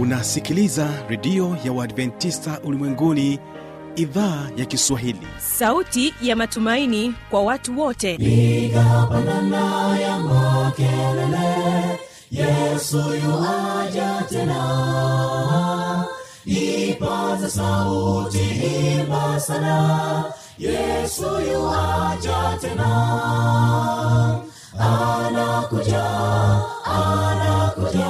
unasikiliza redio ya uadventista ulimwenguni idhaa ya kiswahili. Sauti ya matumaini kwa watu wote. Piga pandana ya makelele yesu yuaja tena. Ipaza sauti imba sana yesu yuaja tena. Anakuja anakuja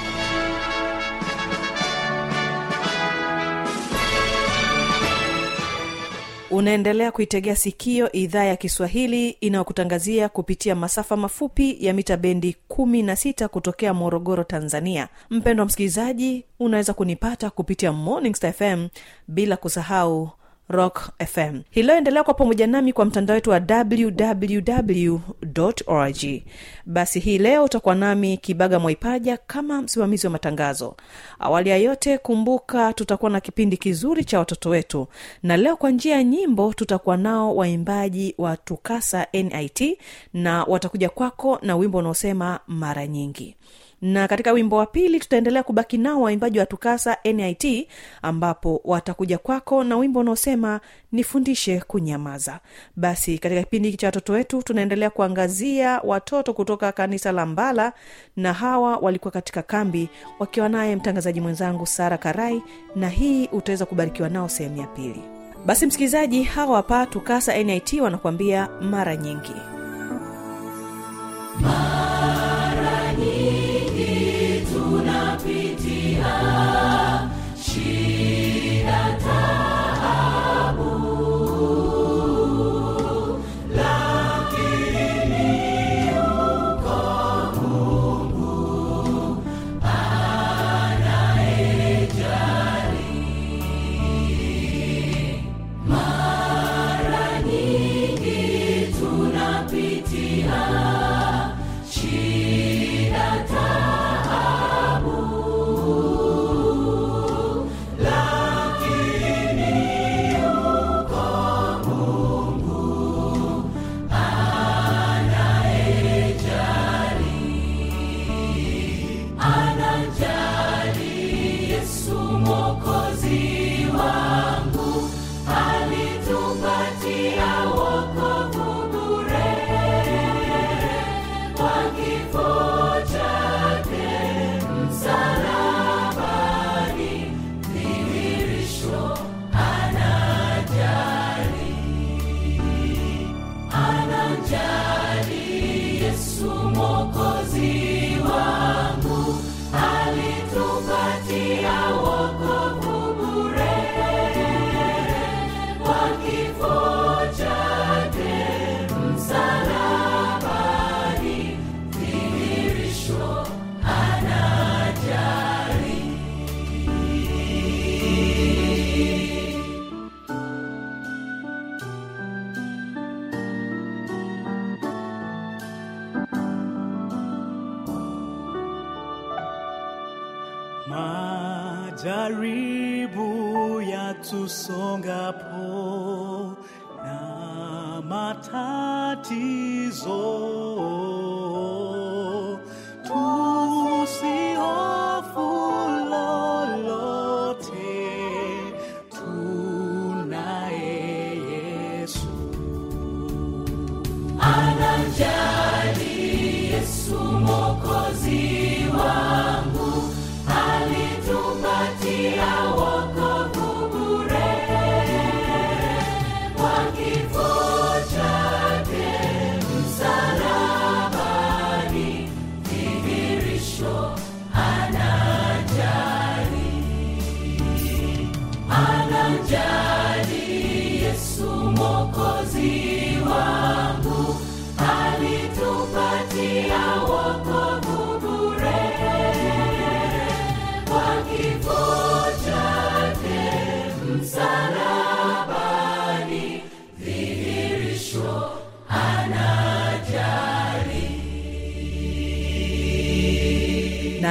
unaendelea kuitegea sikio idhaa ya kiswahili inayokutangazia kupitia masafa mafupi ya mita bendi 16 kutokea morogoro tanzania. Mpendwa msikilizaji unaweza kunipata kupitia morning Star fm bila kusahau rock fm hiliyoendelea kwa pamoja nami kwa mtandao wetu wa www org. Basi hii leo utakuwa nami kibaga mwaipaja kama msimamizi wa matangazo. Awali ya yote kumbuka tutakuwa na kipindi kizuri cha watoto wetu. Na leo kwa njia ya nyimbo tutakuwa nao waimbaji wa tukasa nit na watakuja kwako na wimbo unaosema mara nyingi na katika wimbo wa pili tutaendelea kubaki nao waimbaji wa tukasa nit ambapo watakuja kwako na wimbo unaosema nifundishe kunyamaza. Basi katika kipindi hiki cha watoto wetu tunaendelea kuangazia watoto kutoka kanisa la mbala na hawa walikuwa katika kambi wakiwa naye mtangazaji mwenzangu sara karai na hii utaweza kubarikiwa nao sehemu ya pili. Basi msikilizaji hawa hapa tukasa nit wanakuambia mara nyingi. Mara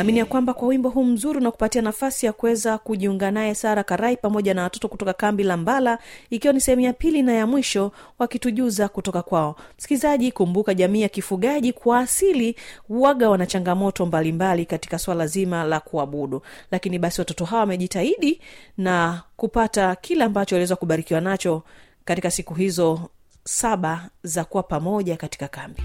naamini ya kwamba kwa wimbo huu mzuri unakupatia nafasi ya kuweza kujiunga naye sara karai pamoja na watoto kutoka kambi la mbala ikiwa ni sehemu ya pili na ya mwisho wakitujuza kutoka kwao. Msikilizaji kumbuka jamii ya kifugaji kwa asili waga wana changamoto mbalimbali katika swala zima la kuabudu. Lakini basi watoto hawa wamejitahidi na kupata kile ambacho waliweza kubarikiwa nacho katika siku hizo saba za kuwa pamoja katika kambi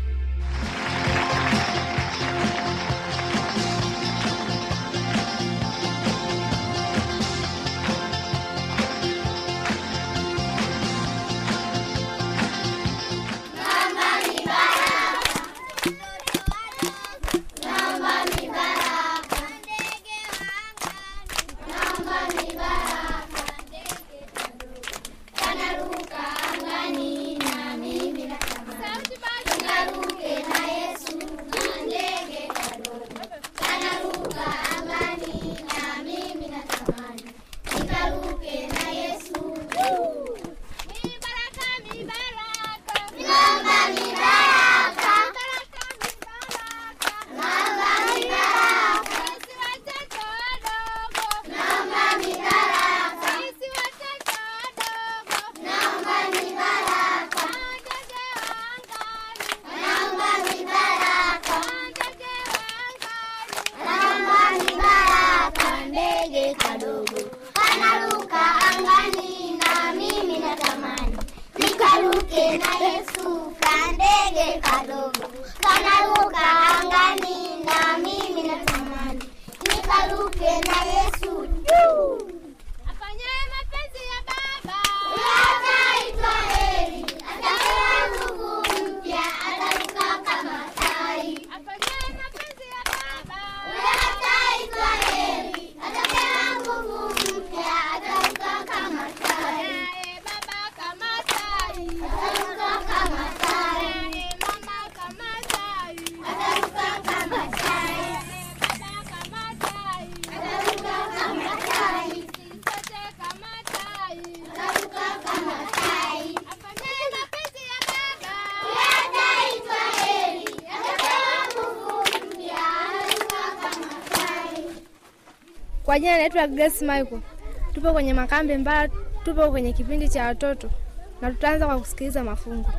Kwa jina naitwa Grace Michael. Tupo kwenye makambi mbaya, tupo kwenye kipindi cha watoto na tutaanza kwa kusikiliza mafungu.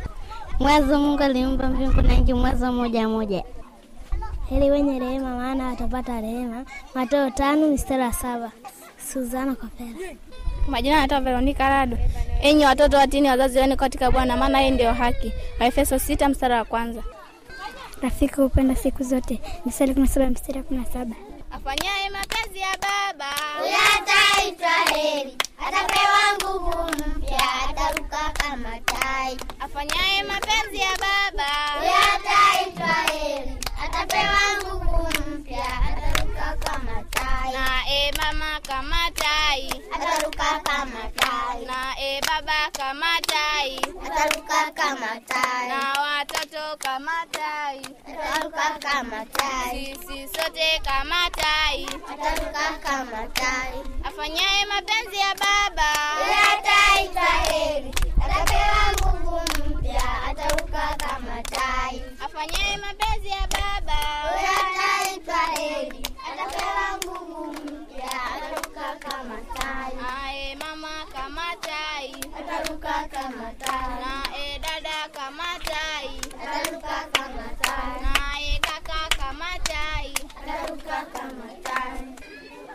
Mwanzo Mungu aliumba mbingu na nchi, mwanzo moja moja. Heri wenye rehema, maana watapata rehema. Mateo tano mstari wa saba. Suzana Kopera. Majina naitwa Veronica Rado. Enyi watoto watini wazazi wenu katika Bwana, maana yeye ndio haki. Waefeso sita mstari wa kwanza. Rafiki hupenda siku zote. Misali kumi na saba mstari wa kumi na saba. Afanyaye mapenzi ya Baba. Ataitwa heri, atapewa nguvu mpya, ataruka kama tai. afanyaye mapenzi ya Baba Huyo ataitwa heri, atapewa nguvu mpya, ataruka kama tai. na e mama kama tai Ataruka kama tai. na e baba kama tai Ataruka kama tai. na watoto kama tai Ataruka kama tai. sisi sote kama tai Ataruka kama tai. afanyaye mapenzi ya Baba Huyo heri, atapewa nguvu mpya, ataruka kama tai. afanyaye mapenzi ya Baba Huyo ataitwa heri, atapewa nguvu kama tai. ae mama kama tai Ataruka kama tai. nae dada kama tai Ataruka kama tai. nae kaka kama tai Ataruka kama tai.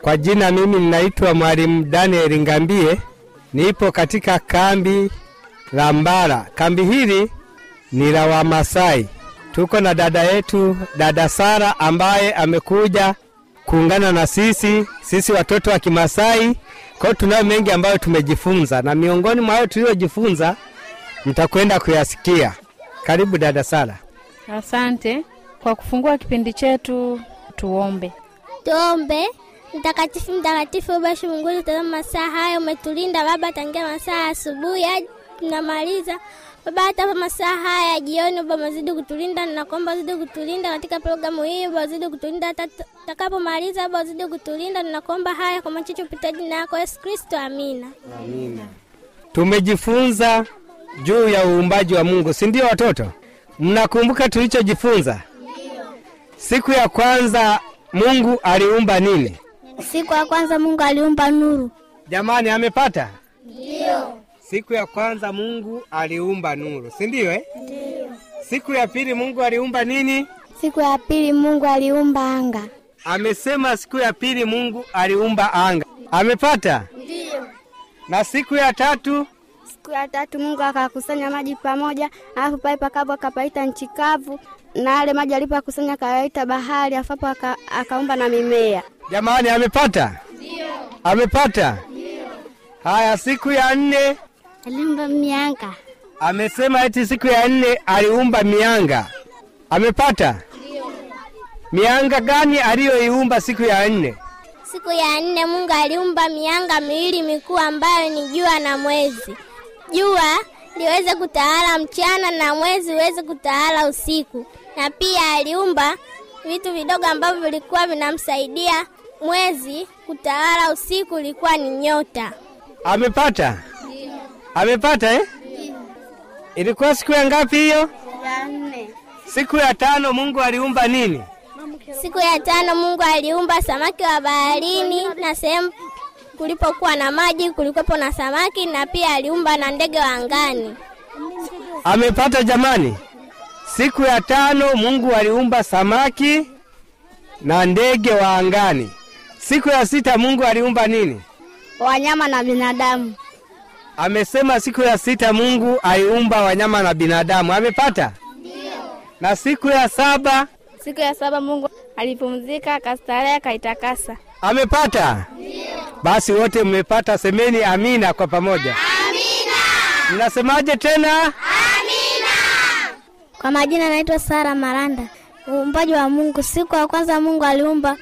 Kwa jina mimi ninaitwa Mwalimu Daniel Ngambie, nipo katika kambi la Mbara. Kambi hili ni la Wamasai. Tuko na dada yetu dada Sara ambaye amekuja kuungana na sisi sisi watoto wa Kimasai. Kwa hiyo tunayo mengi ambayo tumejifunza, na miongoni mwa hayo tuliyojifunza mtakwenda kuyasikia. Karibu dada Sara. Asante kwa kufungua kipindi chetu. Tuombe. Tuombe. Mtakatifu, mtakatifu, basi Mungu, tazama masaa haya umetulinda Baba, tangia masaa ya asubuhi hadi tunamaliza Baba, hata hapa masaa haya ya jioni Baba, mazidi kutulinda, ninakuomba zidi kutulinda katika programu hii Baba, uzidi kutulinda hata tutakapomaliza Baba, zidi kutulinda, ninakuomba haya kwa machache upita jina yako Yesu Kristo, amina. Tumejifunza juu ya uumbaji wa Mungu, si ndio watoto? Mnakumbuka tulichojifunza? Siku ya kwanza Mungu aliumba nini? Siku ya kwanza Mungu aliumba nuru. Jamani, amepata? Ndio. Siku ya kwanza Mungu aliumba nuru, si ndio eh? Ndio. Siku ya pili Mungu aliumba nini? Siku ya pili Mungu aliumba anga. Amesema siku ya pili Mungu aliumba anga. Amepata? Ndio. Na siku ya tatu Siku ya tatu Mungu akakusanya maji pamoja, alafu pale pakavu akapaita nchi kavu, na yale maji alipokusanya akayaita bahari, afapo aka, akaumba na mimea. Jamani, amepata? Ndio. Amepata? Ndio. Haya, siku ya nne Aliumba mianga. amesema eti siku ya nne aliumba mianga. Amepata? Ndio. Mianga gani aliyoiumba siku ya nne? Siku ya nne Mungu aliumba mianga miwili mikuu ambayo ni jua na mwezi. Jua liweze kutawala mchana na mwezi uweze kutawala usiku, na pia aliumba vitu vidogo ambavyo vilikuwa vinamsaidia mwezi kutawala usiku, ilikuwa ni nyota. Amepata? Amepata eh? Ilikuwa siku ya ngapi hiyo? Ya nne. Siku ya tano Mungu aliumba nini? Siku ya tano Mungu aliumba samaki wa baharini na sehemu kulipokuwa na maji kulikuwepo na samaki, na pia aliumba na ndege wa angani. Amepata jamani? Siku ya tano Mungu aliumba samaki na ndege wa angani. Siku ya sita Mungu aliumba nini? Wanyama na binadamu. Amesema siku ya sita Mungu aiumba wanyama na binadamu. Amepata? Ndio. Na siku ya saba Siku ya saba Mungu alipumzika, akastarehe, akaitakasa. amepata? Ndio. Basi wote mmepata, semeni amina kwa pamoja. Amina. Mnasemaje tena? Kwa majina naitwa Sara Maranda, uumbaji wa Mungu. Siku ya kwanza Mungu aliumba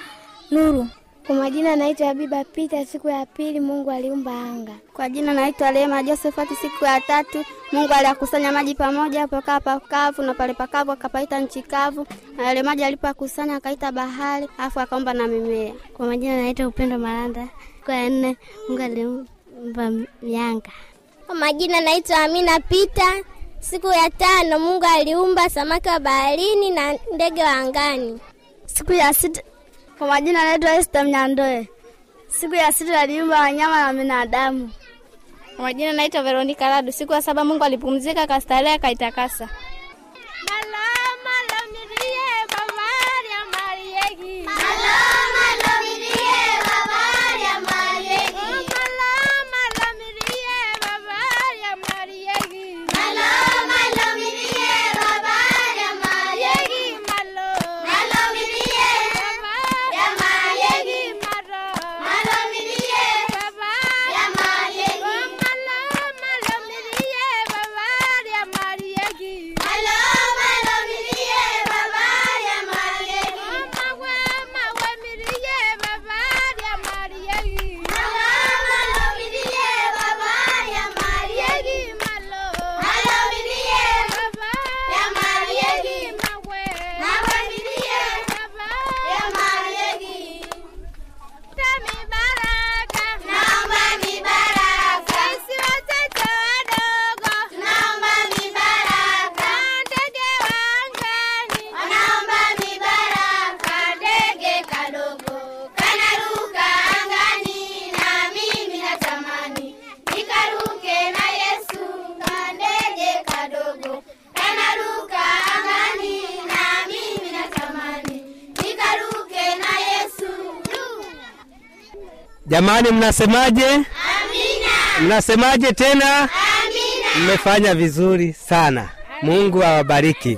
nuru. Kwa majina naitwa Habiba Pita. Siku ya pili Mungu aliumba anga. Kwa jina naitwa Rehema Josephat. Siku ya tatu Mungu aliyakusanya maji pamoja, pakawa pakavu na pale pakavu akapaita nchi kavu, na yale maji alipokusanya akaita bahari, alafu akaumba na mimea. Kwa majina naitwa Upendo Maranda. Siku ya nne Mungu aliumba mianga. Kwa majina naitwa Amina Pita. Siku ya tano Mungu aliumba samaki wa baharini na ndege wa angani. Siku ya sita, kwa majina naitwa Esther Mnyandoe. Siku ya sita aliumba wanyama na binadamu. Kwa majina naitwa Veronica Radu. Siku ya saba Mungu alipumzika, akastarehe, akaitakasa. Jamani, mnasemaje? Amina. Mnasemaje tena? Amina. Mmefanya vizuri sana. Mungu awabariki.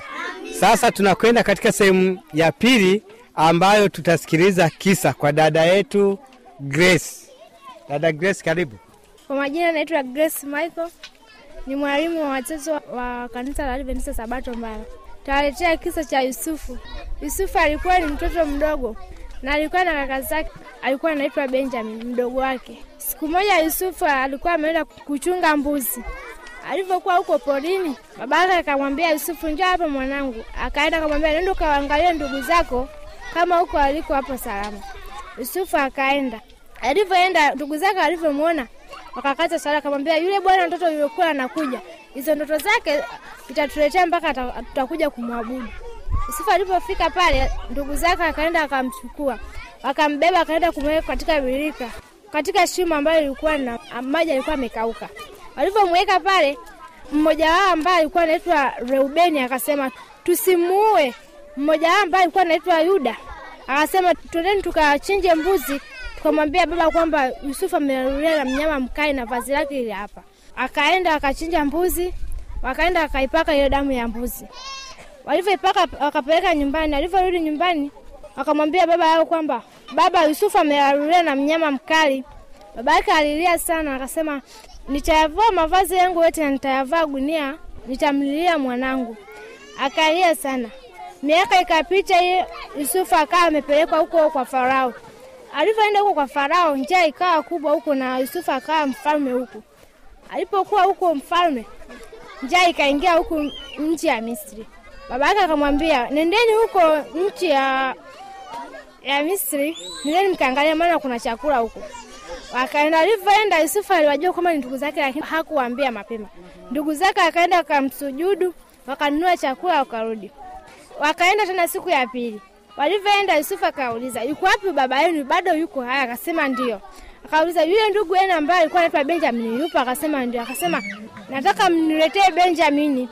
Sasa tunakwenda katika sehemu ya pili ambayo tutasikiliza kisa kwa dada yetu Grace. Dada Grace, karibu. Kwa majina naitwa Grace Michael, ni mwalimu wa watoto wa kanisa la Adventista Sabato Mbaya. Tawaletea kisa cha Yusufu. Yusufu alikuwa ni mtoto mdogo na alikuwa na kaka zake, alikuwa anaitwa Benjamin, mdogo wake. Siku moja Yusufu alikuwa ameenda kuchunga mbuzi. Alivyokuwa huko porini, babake akamwambia Yusufu, njoo hapa mwanangu. Akaenda akamwambia, nenda ukawaangalie ndugu zako kama huko aliko hapo salama. Yusufu akaenda. Alivyoenda, ndugu zake alivyomwona wakakata sala, akamwambia yule bwana mtoto yuliokuwa anakuja, hizo ndoto zake itatuletea mpaka tutakuja kumwabudu. Yusufu alipofika pale, ndugu zake akaenda akamchukua, akambeba akaenda kumweka katika birika, katika shimo ambayo ilikuwa na maji alikuwa amekauka. Walivyomweka pale, mmoja wao ambaye alikuwa anaitwa Reubeni akasema tusimuue. Mmoja wao ambaye alikuwa anaitwa Yuda akasema twendeni tukachinje mbuzi, tukamwambia baba kwamba Yusufu amelalulia na mnyama mkali na vazi lake ile hapa. Akaenda akachinja mbuzi, wakaenda akaipaka ile damu ya mbuzi. Walivyoipaka wakapeleka nyumbani. Alivyorudi nyumbani, wakamwambia baba yao kwamba baba, Yusufu amelalulia na mnyama mkali. Baba yake alilia sana, akasema nitayavua mavazi yangu yote na nitayavaa gunia, nitamlilia mwanangu. Akalia sana. Miaka ikapita, Yusufu akawa amepelekwa huko kwa Farao. Alivyoenda huko kwa Farao, njaa ikawa kubwa huko na Yusufu akawa mfalme huko. Alipokuwa huko mfalme, njaa ikaingia huku nchi ya Misri. Baba yake akamwambia, nendeni huko nchi ya ya Misri, nile nikaangalia, maana kuna chakula huko. Akaenda, alivyoenda Yusufu aliwajua kwamba ni ndugu zake, lakini hakuwaambia mapema. Ndugu zake akaenda akamsujudu, wakanunua chakula, wakarudi. Wakaenda tena siku ya pili. Walivyoenda Yusufu akauliza, yuko wapi baba yenu? Bado yuko haya? Akasema ndio. Akauliza, yule ndugu yenu ambaye alikuwa anaitwa Benjamin yupo? Akasema ndio. Akasema nataka mniletee Benjamini.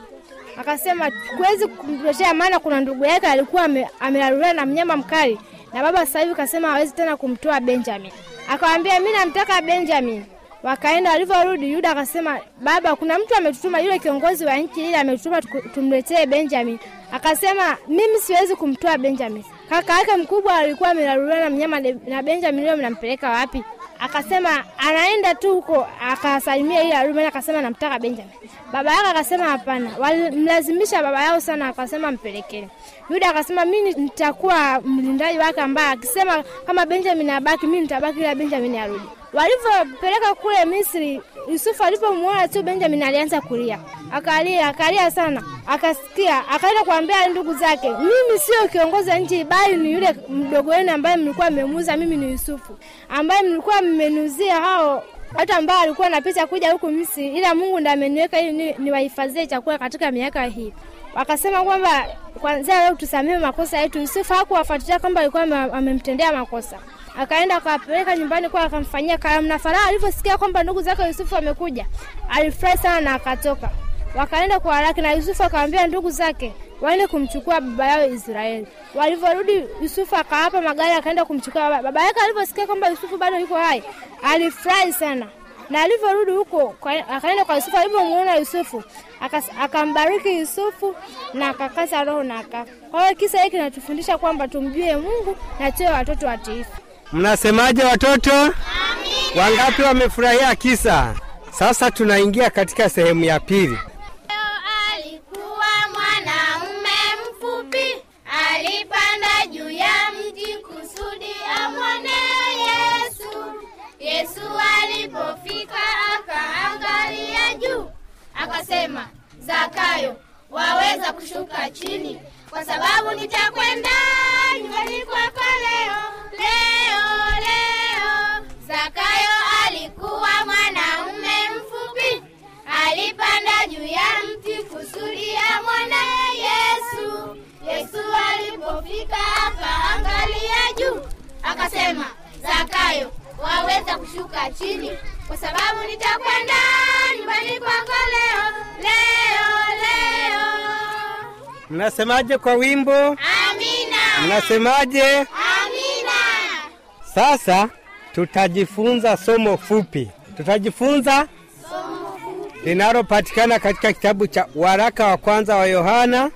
Akasema kuwezi kumletea, maana kuna ndugu yake alikuwa ame- na mnyama mkali, na baba sasa hivi kasema hawezi tena kumtoa Benjamin. Akawambia mi namtaka Benjamin. Wakaenda, walivyorudi Yuda akasema, baba, kuna mtu ametutuma, yule kiongozi wa nchi ile ametutuma tumletee Benjamin. Akasema mimi siwezi kumtoa Benjamin. Kaka yake mkubwa alikuwa amelaluliwa na mnyama na Benjamin leo mnampeleka wapi? Akasema anaenda tu huko akasalimia ile Arumi, akasema namtaka Benjamin. Baba yake akasema hapana, walimlazimisha baba yao sana, akasema mpelekee Yuda akasema mimi nitakuwa mlindaji wake, ambaye akisema kama Benjamin abaki, mimi nitabaki, ila Benjamin arudi. Walivyopeleka kule Misri, Yusufu alipomwona tu Benjamin alianza kulia, akalia akalia sana, akasikia, akaenda kuambia ndugu zake, mimi sio kiongozi nchi, bali ni yule mdogo wenu ambaye mlikuwa mmemuuza, mimi ni Yusufu ambaye mlikuwa mmenuzia hao watu ambao walikuwa wanapita kuja huku Misri, ila Mungu ndiye ameniweka ili niwahifadhie chakula katika miaka hii. Wakasema kwamba kwanza leo tusamehe makosa yetu. Yusufu hakuwafuatilia kwamba alikuwa amemtendea makosa, akaenda akawapeleka nyumbani kwa akamfanyia karamu, na Farao alivyosikia kwamba ndugu zake Yusufu amekuja, alifurahi sana na akatoka. Wakaenda kwa haraka, na Yusufu akamwambia ndugu zake waende kumchukua baba yao Israeli. Walivyorudi, Yusufu akawapa magari, akaenda kumchukua baba. Baba yake alivyosikia kwamba Yusufu bado yuko hai, alifurahi sana na alivyorudi huko akaenda kwa Yusufu. Alivyomuona Yusufu akambariki Yusufu na akakaza roho na aka. Kwa hiyo kisa hiki kinatufundisha kwamba tumjue Mungu na tuwe watoto watiifu. Mnasemaje watoto? Wangapi wamefurahia kisa? Sasa tunaingia katika sehemu ya pili. Akasema, Zakayo, waweza kushuka chini, kwa sababu nitakwenda nyumbani kwako leo, leo, leo. Zakayo alikuwa mwanaume mfupi alipanda juu ya mti kusudi amwone Yesu. Yesu alipofika akaangalia juu, akasema, Zakayo, waweza kushuka chini, kwa sababu nitakwenda nyumbani kwako leo, leo, leo. Mnasemaje kwa wimbo? Amina, Mnasemaje? amina. Sasa tutajifunza somo fupi. Tutajifunza linalopatikana katika kitabu cha waraka wa kwanza wa Yohana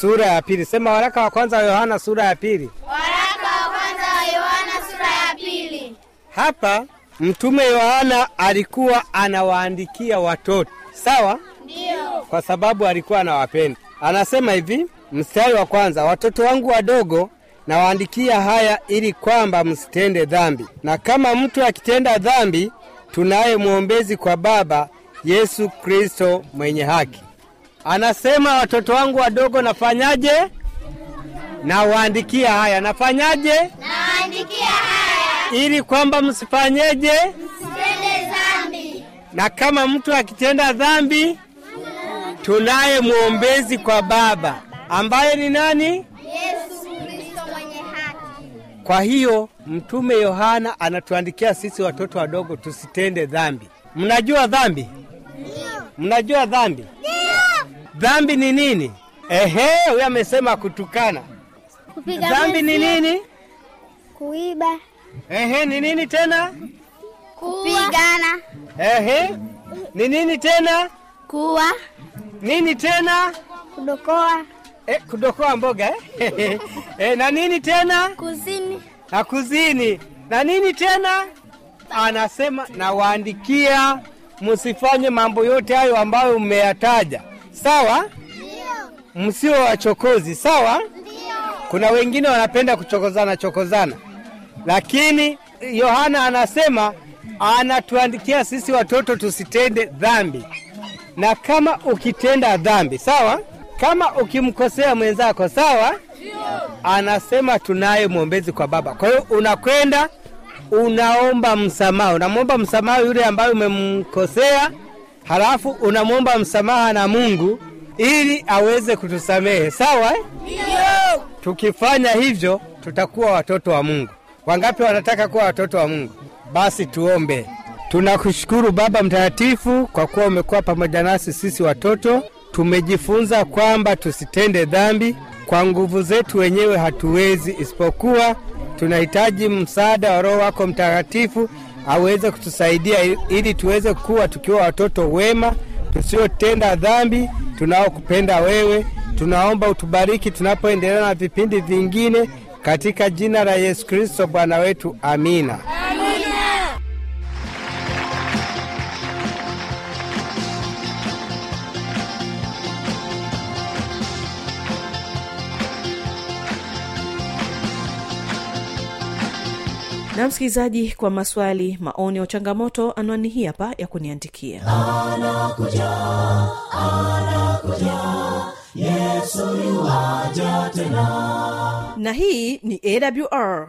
sura ya pili. Sema waraka wa kwanza wa Yohana sura ya pili. Waraka wa kwanza wa Yohana sura ya pili. Hapa mtume Yohana alikuwa anawaandikia watoto, sawa? Ndio. Kwa sababu alikuwa anawapenda. Anasema hivi, mstari wa kwanza, watoto wangu wadogo nawaandikia haya ili kwamba msitende dhambi, na kama mtu akitenda dhambi, tunaye mwombezi kwa Baba, Yesu Kristo mwenye haki. Anasema watoto wangu wadogo nafanyaje? Nawaandikia haya, nafanyaje? Nawaandikia haya Ili kwamba msifanyeje? msitende dhambi. Na kama mtu akitenda dhambi, tunaye mwombezi kwa Baba. ambaye ni nani? Yesu Kristo mwenye haki. Kwa hiyo mtume Yohana anatuandikia sisi watoto wadogo tusitende dhambi. Mnajua dhambi? Mnajua dhambi? Dhambi ni nini? Ehe, huyo amesema kutukana. Kupiga Dhambi ni nini? Kuiba. Ehe, ni nini tena? Kupigana. Ehe, ni nini tena? Kuwa. Nini tena? Kudokoa. Eh, kudokoa mboga eh? eh, na nini tena? Kuzini. Na kuzini. Na nini tena? Anasema nawaandikia msifanye mambo yote hayo ambayo mmeyataja. Sawa? Msio wachokozi, sawa? Kuna wengine wanapenda kuchokozana chokozana, lakini Yohana anasema anatuandikia sisi watoto tusitende dhambi, na kama ukitenda dhambi, sawa, kama ukimkosea mwenzako, sawa, anasema tunaye mwombezi kwa Baba. Kwa hiyo unakwenda unaomba msamaha, unamwomba msamaha yule ambaye umemkosea, halafu unamwomba msamaha na Mungu ili aweze kutusamehe, sawa eh? Tukifanya hivyo tutakuwa watoto wa Mungu. Wangapi wanataka kuwa watoto wa Mungu? Basi tuombe. Tunakushukuru Baba Mtakatifu kwa kuwa umekuwa pamoja nasi sisi watoto. Tumejifunza kwamba tusitende dhambi, kwa nguvu zetu wenyewe hatuwezi, isipokuwa tunahitaji msaada wa Roho wako Mtakatifu aweze kutusaidia ili tuweze kuwa tukiwa watoto wema tusiotenda dhambi, tunaokupenda wewe. Tunaomba utubariki tunapoendelea na vipindi vingine, katika jina la Yesu Kristo Bwana wetu, amina. Na msikilizaji kwa maswali maoni ya changamoto anwani hii hapa ya kuniandikia. Yuwaja tena. Na hii ni awr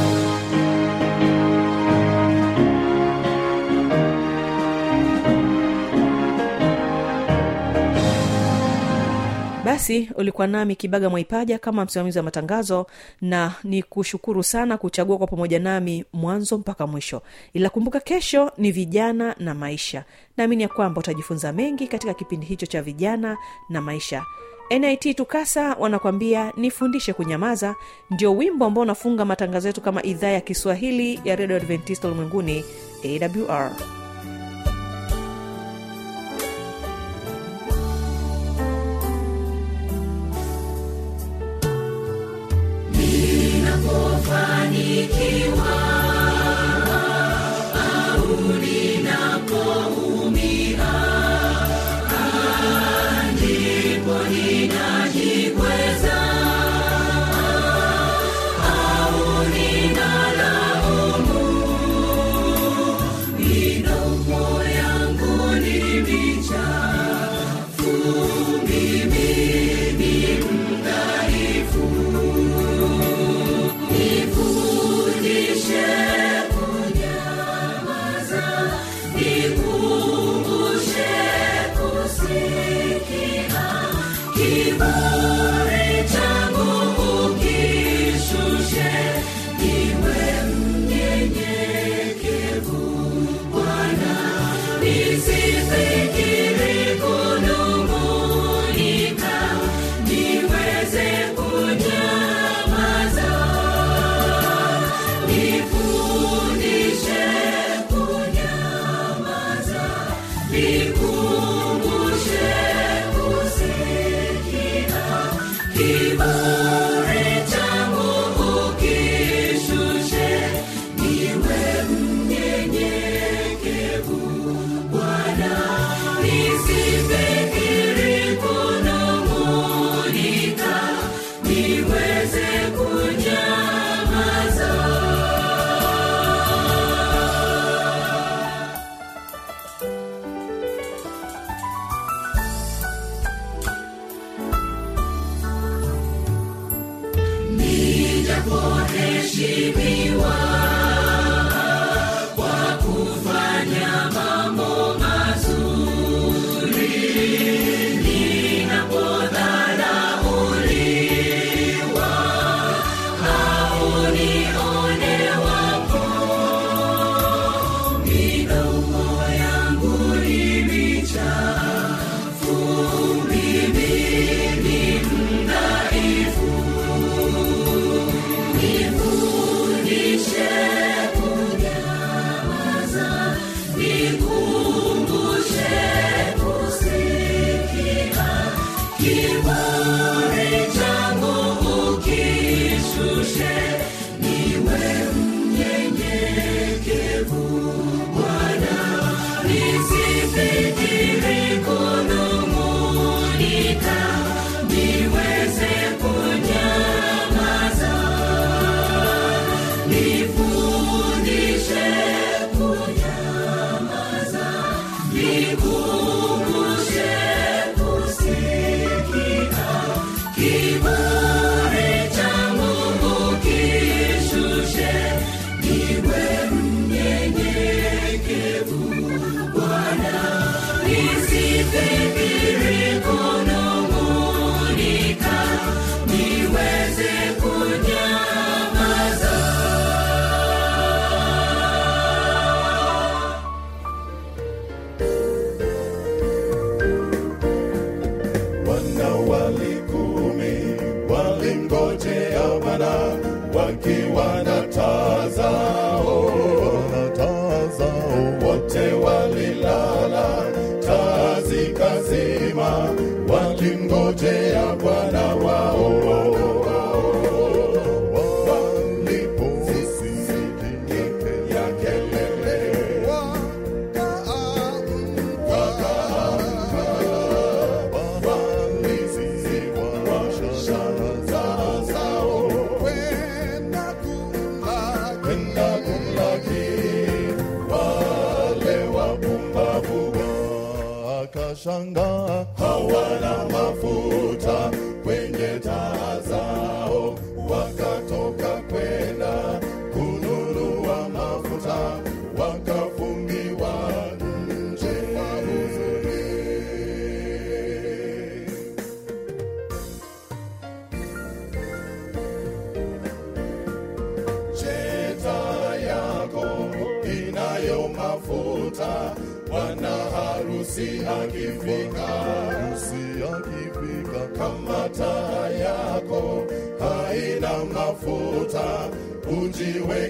basi ulikuwa nami kibaga mwaipaja kama msimamizi wa matangazo na ni kushukuru sana kuchagua kwa pamoja nami mwanzo mpaka mwisho. Ila kumbuka kesho ni vijana na maisha. Naamini ya kwamba utajifunza mengi katika kipindi hicho cha vijana na maisha. Nit tukasa wanakwambia nifundishe kunyamaza. Ndio wimbo ambao unafunga matangazo yetu kama idhaa ya kiswahili ya redio adventista ulimwenguni awr ninapofanikiwa Shangha. beauty away.